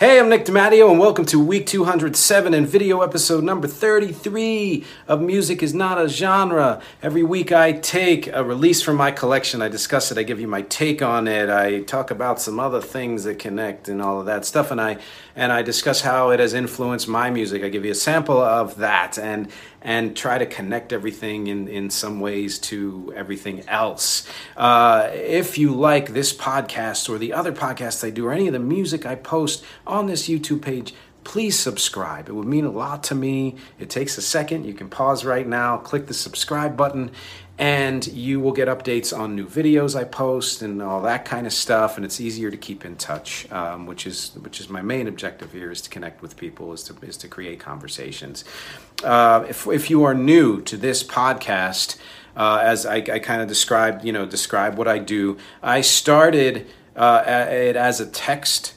Hey, I'm Nick DiMatteo, and welcome to week 207 and video episode number 33 of Music is Not a Genre. Every week I take a release from my collection, I discuss it, I give you my take on it, I talk about some other things that connect and all of that stuff, and I and I discuss how it has influenced my music. I give you a sample of that and and try to connect everything in, in some ways to everything else. Uh, if you like this podcast or the other podcasts I do or any of the music I post on this YouTube page, please subscribe. It would mean a lot to me. It takes a second. You can pause right now, click the subscribe button, and you will get updates on new videos I post and all that kind of stuff. And it's easier to keep in touch, um, which is which is my main objective here is to connect with people, is to is to create conversations. Uh, if if you are new to this podcast, uh, as I, I kind of described, you know, describe what I do. I started uh, it as a text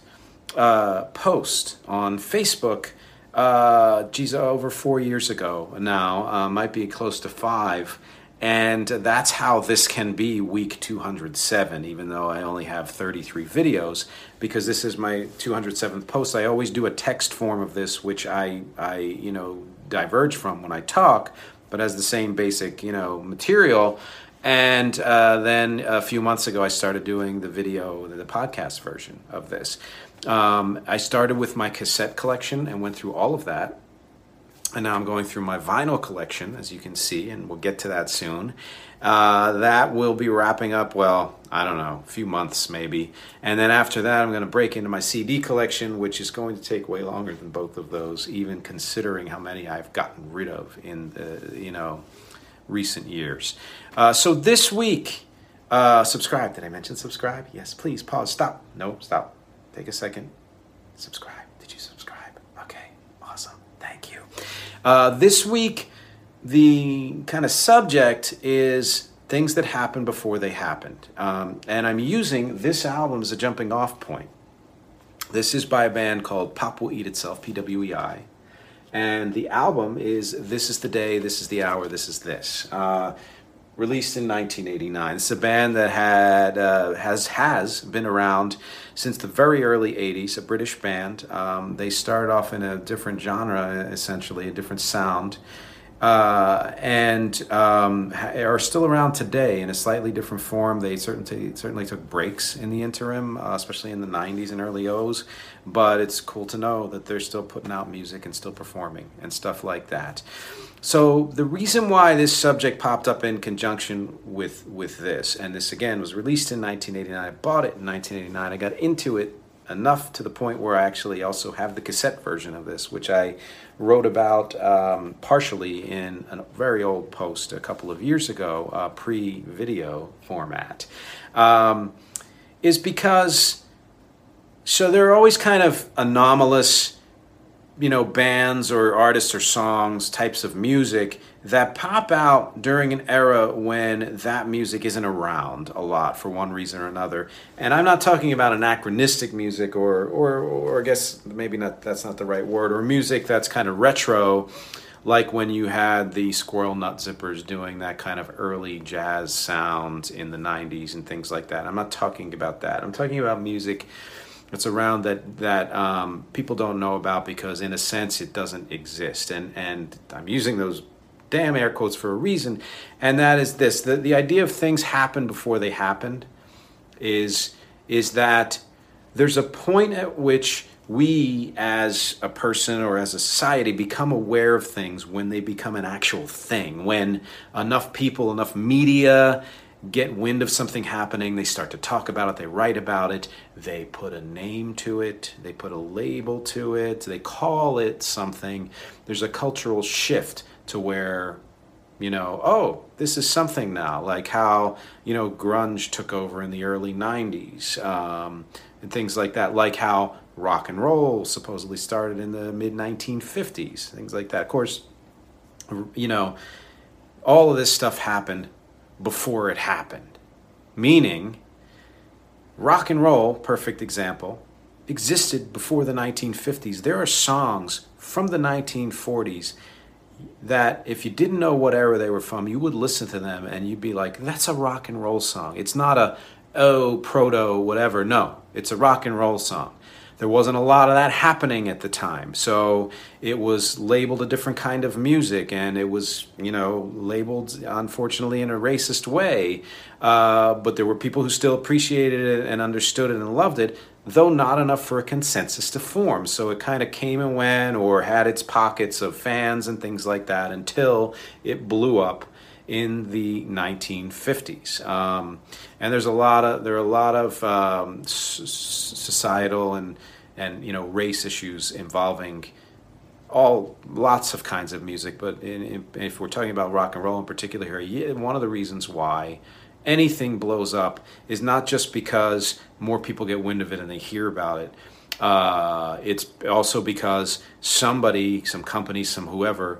uh, post on Facebook. Uh, geez, over four years ago now, uh, might be close to five. And that's how this can be week 207, even though I only have 33 videos, because this is my 207th post. I always do a text form of this, which I, I you know, diverge from when I talk, but has the same basic, you know, material. And uh, then a few months ago, I started doing the video, the podcast version of this. Um, I started with my cassette collection and went through all of that. And now I'm going through my vinyl collection, as you can see, and we'll get to that soon. Uh, that will be wrapping up, well, I don't know, a few months maybe. And then after that, I'm going to break into my CD collection, which is going to take way longer than both of those, even considering how many I've gotten rid of in the, you know, recent years. Uh, so this week, uh, subscribe. Did I mention subscribe? Yes, please pause. Stop. No, stop. Take a second. Subscribe. Did you subscribe? Okay, awesome. Thank you. Uh, this week, the kind of subject is things that happened before they happened. Um, and I'm using this album as a jumping off point. This is by a band called Pop Will Eat Itself, P W E I. And the album is This is the Day, This is the Hour, This is This. Uh, released in 1989. It's a band that had uh, has has been around since the very early 80s. A British band. Um, they started off in a different genre, essentially a different sound, uh, and um, are still around today in a slightly different form. They certainly certainly took breaks in the interim, uh, especially in the 90s and early O's. But it's cool to know that they're still putting out music and still performing and stuff like that. So the reason why this subject popped up in conjunction with with this, and this again was released in 1989. I bought it in 1989. I got into it enough to the point where I actually also have the cassette version of this, which I wrote about um, partially in a very old post a couple of years ago, uh, pre-video format, um, is because so there are always kind of anomalous you know, bands or artists or songs, types of music that pop out during an era when that music isn't around a lot for one reason or another. And I'm not talking about anachronistic music or, or, or I guess maybe not, that's not the right word, or music that's kind of retro, like when you had the Squirrel Nut Zippers doing that kind of early jazz sound in the 90s and things like that. I'm not talking about that. I'm talking about music it's around that that um, people don't know about because in a sense it doesn't exist. And and i'm using those damn air quotes for a reason. And that is this the, the idea of things happen before they happened is is that there's a point at which we as a person or as a society become aware of things when they become an actual thing. When enough people enough media get wind of something happening they start to talk about it they write about it they put a name to it they put a label to it they call it something there's a cultural shift to where you know oh this is something now like how you know grunge took over in the early 90s um, and things like that like how rock and roll supposedly started in the mid 1950s, things like that. Of course, you know, all of this stuff happened before it happened. Meaning, rock and roll, perfect example, existed before the 1950s. There are songs from the 1940s that if you didn't know what era they were from, you would listen to them and you'd be like, that's a rock and roll song. It's not a, oh, proto, whatever. No, it's a rock and roll song there wasn't a lot of that happening at the time. So it was labeled a different kind of music, and it was, you know, labeled, unfortunately, in a racist way. Uh, but there were people who still appreciated it and understood it and loved it, though not enough for a consensus to form. So it kind of came and went or had its pockets of fans and things like that until it blew up in the 1950s. Um, and there's a lot of there are a lot of um, societal and and you know race issues involving all lots of kinds of music. But in, in, if we're talking about rock and roll in particular here, one of the reasons why anything blows up is not just because more people get wind of it and they hear about it. Uh, it's also because somebody, some company, some whoever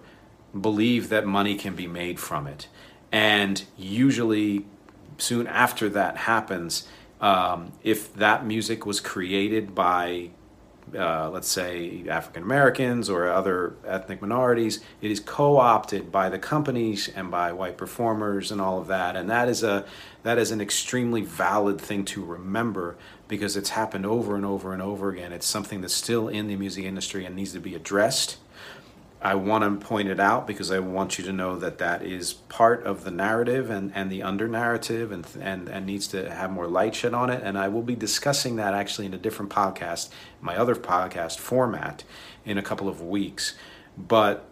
believe that money can be made from it. And usually, soon after that happens, um, if that music was created by, uh, let's say, African Americans or other ethnic minorities, it is co-opted by the companies and by white performers and all of that. And that is a that is an extremely valid thing to remember because it's happened over and over and over again. It's something that's still in the music industry and needs to be addressed. I want to point it out because I want you to know that that is part of the narrative and, and the under narrative and, and, and needs to have more light shed on it. And I will be discussing that actually in a different podcast, my other podcast format, in a couple of weeks. But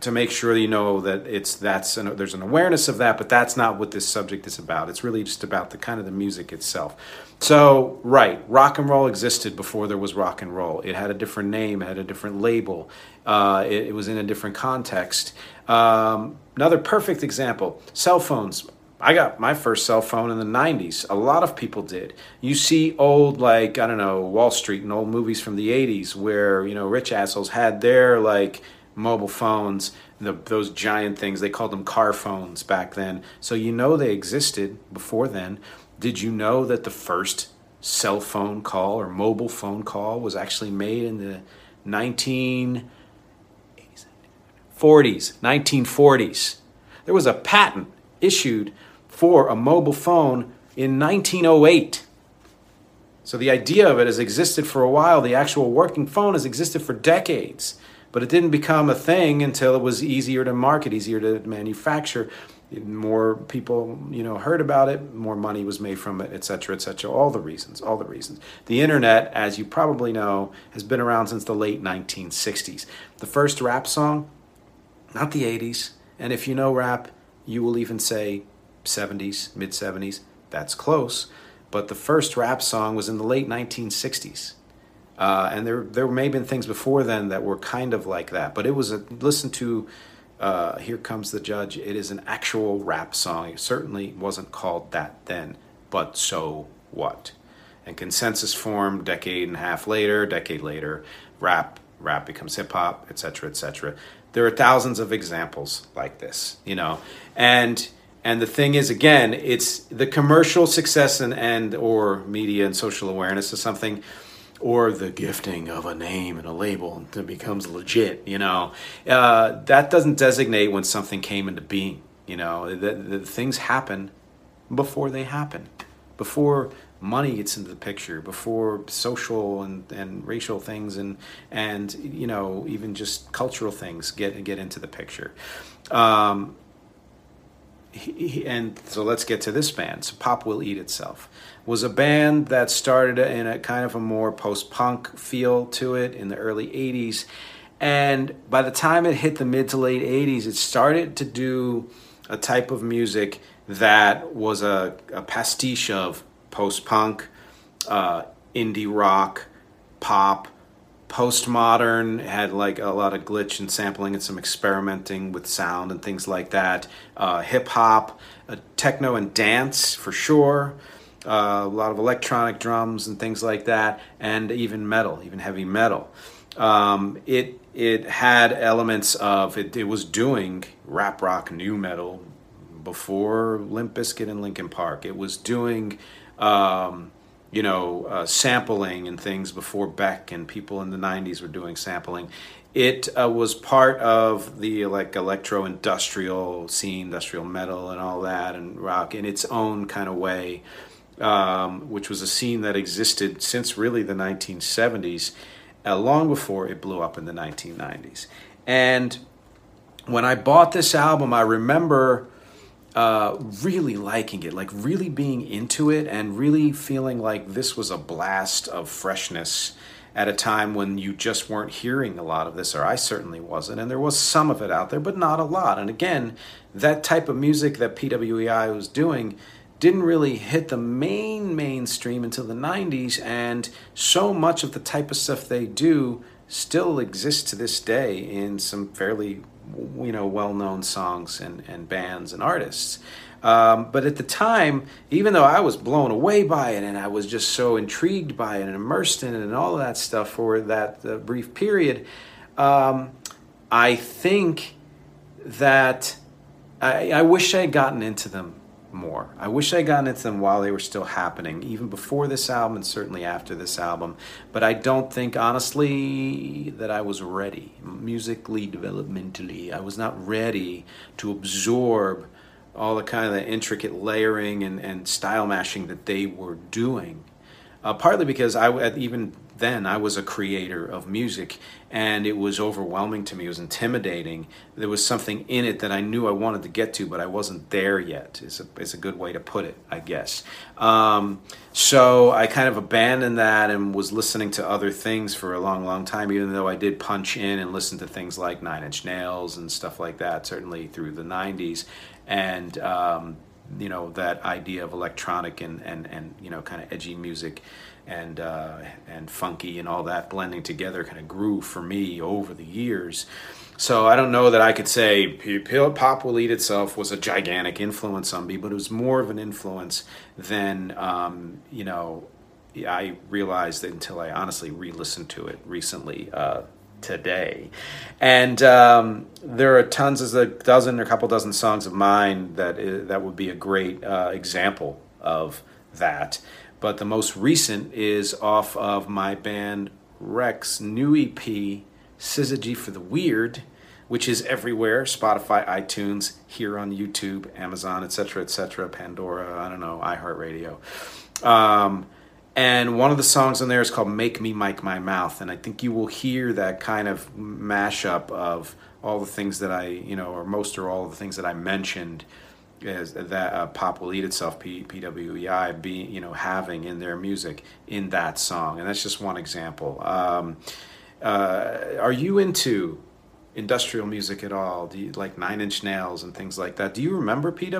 to make sure you know that it's that's an, there's an awareness of that, but that's not what this subject is about. It's really just about the kind of the music itself. So, right, rock and roll existed before there was rock and roll. It had a different name, it had a different label, uh, it, it, was in a different context. Um, another perfect example cell phones. I got my first cell phone in the 90s. A lot of people did. You see old, like, I don't know, Wall Street and old movies from the 80s where, you know, rich assholes had their, like, mobile phones, the, those giant things. They called them car phones back then. So you know they existed before then. Did you know that the first cell phone call or mobile phone call was actually made in the 1940s, 1940s? There was a patent issued for a mobile phone in 1908. So the idea of it has existed for a while. The actual working phone has existed for decades, but it didn't become a thing until it was easier to market, easier to manufacture. More people you know heard about it more money was made from it etc etc all the reasons all the reasons. The internet as you probably know has been around since the late 1960s the first rap song not the 80s and if you know rap you will even say 70s mid 70s that's close. But the first rap song was in the late 1960s uh, and there there may have been things before then that were kind of like that but it was a listen to uh, Here Comes the Judge. It is an actual rap song. It certainly wasn't called that then, but so what? And consensus formed decade and a half later, decade later, rap rap becomes hip hop, etc., etc. There are thousands of examples like this, you know, and and the thing is, again, it's the commercial success and, and or media and social awareness of something or the gifting of a name and a label that becomes legit, you know, uh, that doesn't designate when something came into being. You know, the, the things happen before they happen, before money gets into the picture, before social and, and racial things and and you know even just cultural things get get into the picture. Um, he, and so let's get to this band. So Pop Will Eat Itself was a band that started in a kind of a more post punk feel to it in the early 80s. And by the time it hit the mid to late 80s, it started to do a type of music that was a, a pastiche of post punk, uh, indie rock, pop, postmodern had like a lot of glitch and sampling and some experimenting with sound and things like that. Uh, hip hop uh, techno and dance for sure. Uh, a lot of electronic drums and things like that and even metal even heavy metal. Um, it it had elements of it, it was doing rap rock nu metal before Limp Bizkit and Linkin Park. It was doing um, you know, uh, sampling and things before Beck and people in the 90s were doing sampling. It uh, was part of the like electro industrial scene, industrial metal, and all that, and rock in its own kind of way, um, which was a scene that existed since really the 1970s, uh, long before it blew up in the 1990s. And when I bought this album, I remember uh, really liking it, like really being into it, and really feeling like this was a blast of freshness at a time when you just weren't hearing a lot of this, or I certainly wasn't. And there was some of it out there, but not a lot. And again, that type of music that PWEI was doing didn't really hit the main mainstream until the 90s, and so much of the type of stuff they do still exists to this day in some fairly you know well-known songs and, and bands and artists. Um, but at the time even though i was blown away by it and i was just so intrigued by it and immersed in it and all of that stuff for that uh, brief period um, i think that I, I wish i had gotten into them more. I wish I'd gotten into them while they were still happening, even before this album and certainly after this album. But I don't think, honestly, that I was ready. Musically, developmentally, I was not ready to absorb all the kind of the intricate layering and, and style mashing that they were doing. Uh, partly because I even then I was a creator of music and it was overwhelming to me. It was intimidating. There was something in it that I knew I wanted to get to, but I wasn't there yet, is a, is a good way to put it, I guess. Um, so I kind of abandoned that and was listening to other things for a long, long time, even though I did punch in and listen to things like Nine Inch Nails and stuff like that, certainly through the 90s. And, um, you know, that idea of electronic and, and, and you know, kind of edgy music and uh, and funky and all that blending together kind of grew for me over the years. So I don't know that I could say Pop Will Eat Itself was a gigantic influence on me, but it was more of an influence than um, you know. I realized until I honestly re-listened to it recently. Uh, today. And um, there are tons, as a dozen or a couple dozen songs of mine that is, that would be a great uh, example of that but the most recent is off of my band Rex new EP, Syzygy for the Weird, which is everywhere Spotify, iTunes, here on YouTube, Amazon, etc., etc., Pandora, I don't know, iHeartRadio. Um, and one of the songs on there is called Make Me Mic My Mouth. And I think you will hear that kind of mashup of all the things that I, you know, or most or all of the things that I mentioned as that uh, pop will eat itself P, pwei be you know having in their music in that song and that's just one example um, uh, are you into industrial music at all? Do you like nine inch nails and things like that? Do you remember pwei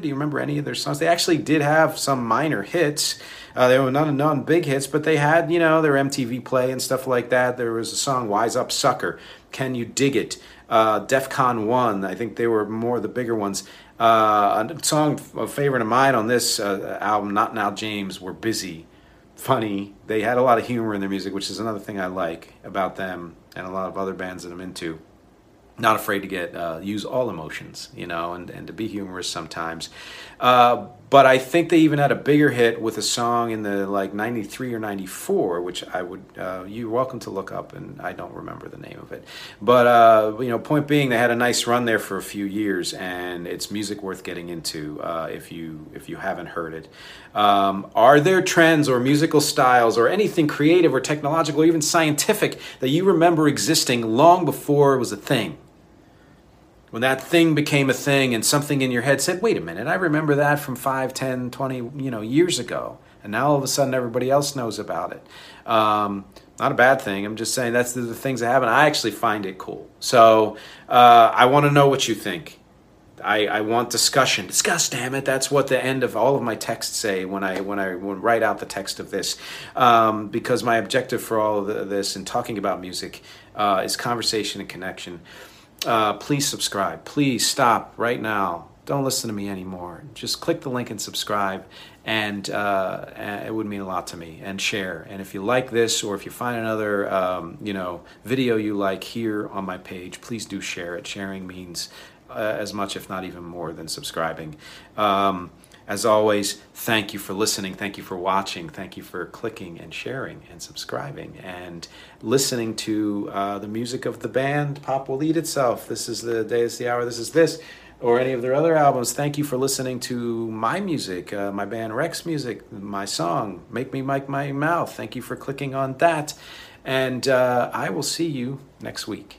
do you remember any of their songs? They actually did have some minor hits. Uh, they were not non big hits but they had you know their mtv play and stuff like that. There was a song wise up sucker can you dig it? Uh, defcon 1 i think they were more the bigger ones. Uh, a song, a favorite of mine on this uh, album, Not Now James, were busy, funny. They had a lot of humor in their music, which is another thing I like about them and a lot of other bands that I'm into not afraid to get uh, use all emotions, you know, and, and to be humorous sometimes. Uh, but I think they even had a bigger hit with a song in the like '93 or '94, which I would uh, you're welcome to look up, and I don't remember the name of it. But uh, you know, point being, they had a nice run there for a few years, and it's music worth getting into uh, if you if you haven't heard it. Um, are there trends or musical styles or anything creative or technological or even scientific that you remember existing long before it was a thing? when that thing became a thing and something in your head said, wait a minute, I remember that from 5, 10, 20, you know, years ago. And now all of a sudden everybody else knows about it. Um, not a bad thing. I'm just saying that's the, things that happen. I actually find it cool. So uh, I want to know what you think. I, I want discussion. Discuss, damn it. That's what the end of all of my texts say when I when I when write out the text of this, um, because my objective for all of this and talking about music uh, is conversation and connection. Uh, please subscribe. Please stop right now. Don't listen to me anymore. Just click the link and subscribe, and, uh, it would mean a lot to me. And share. And if you like this, or if you find another, um, you know, video you like here on my page, please do share it. Sharing means as much, if not even more, than subscribing. Um, as always, thank you for listening. Thank you for watching. Thank you for clicking and sharing and subscribing and listening to uh, the music of the band Pop Will Eat Itself. This is the day, is the hour, this is this, or any of their other albums. Thank you for listening to my music, uh, my band Rex music, my song, Make Me Mike My Mouth. Thank you for clicking on that. And uh, I will see you next week.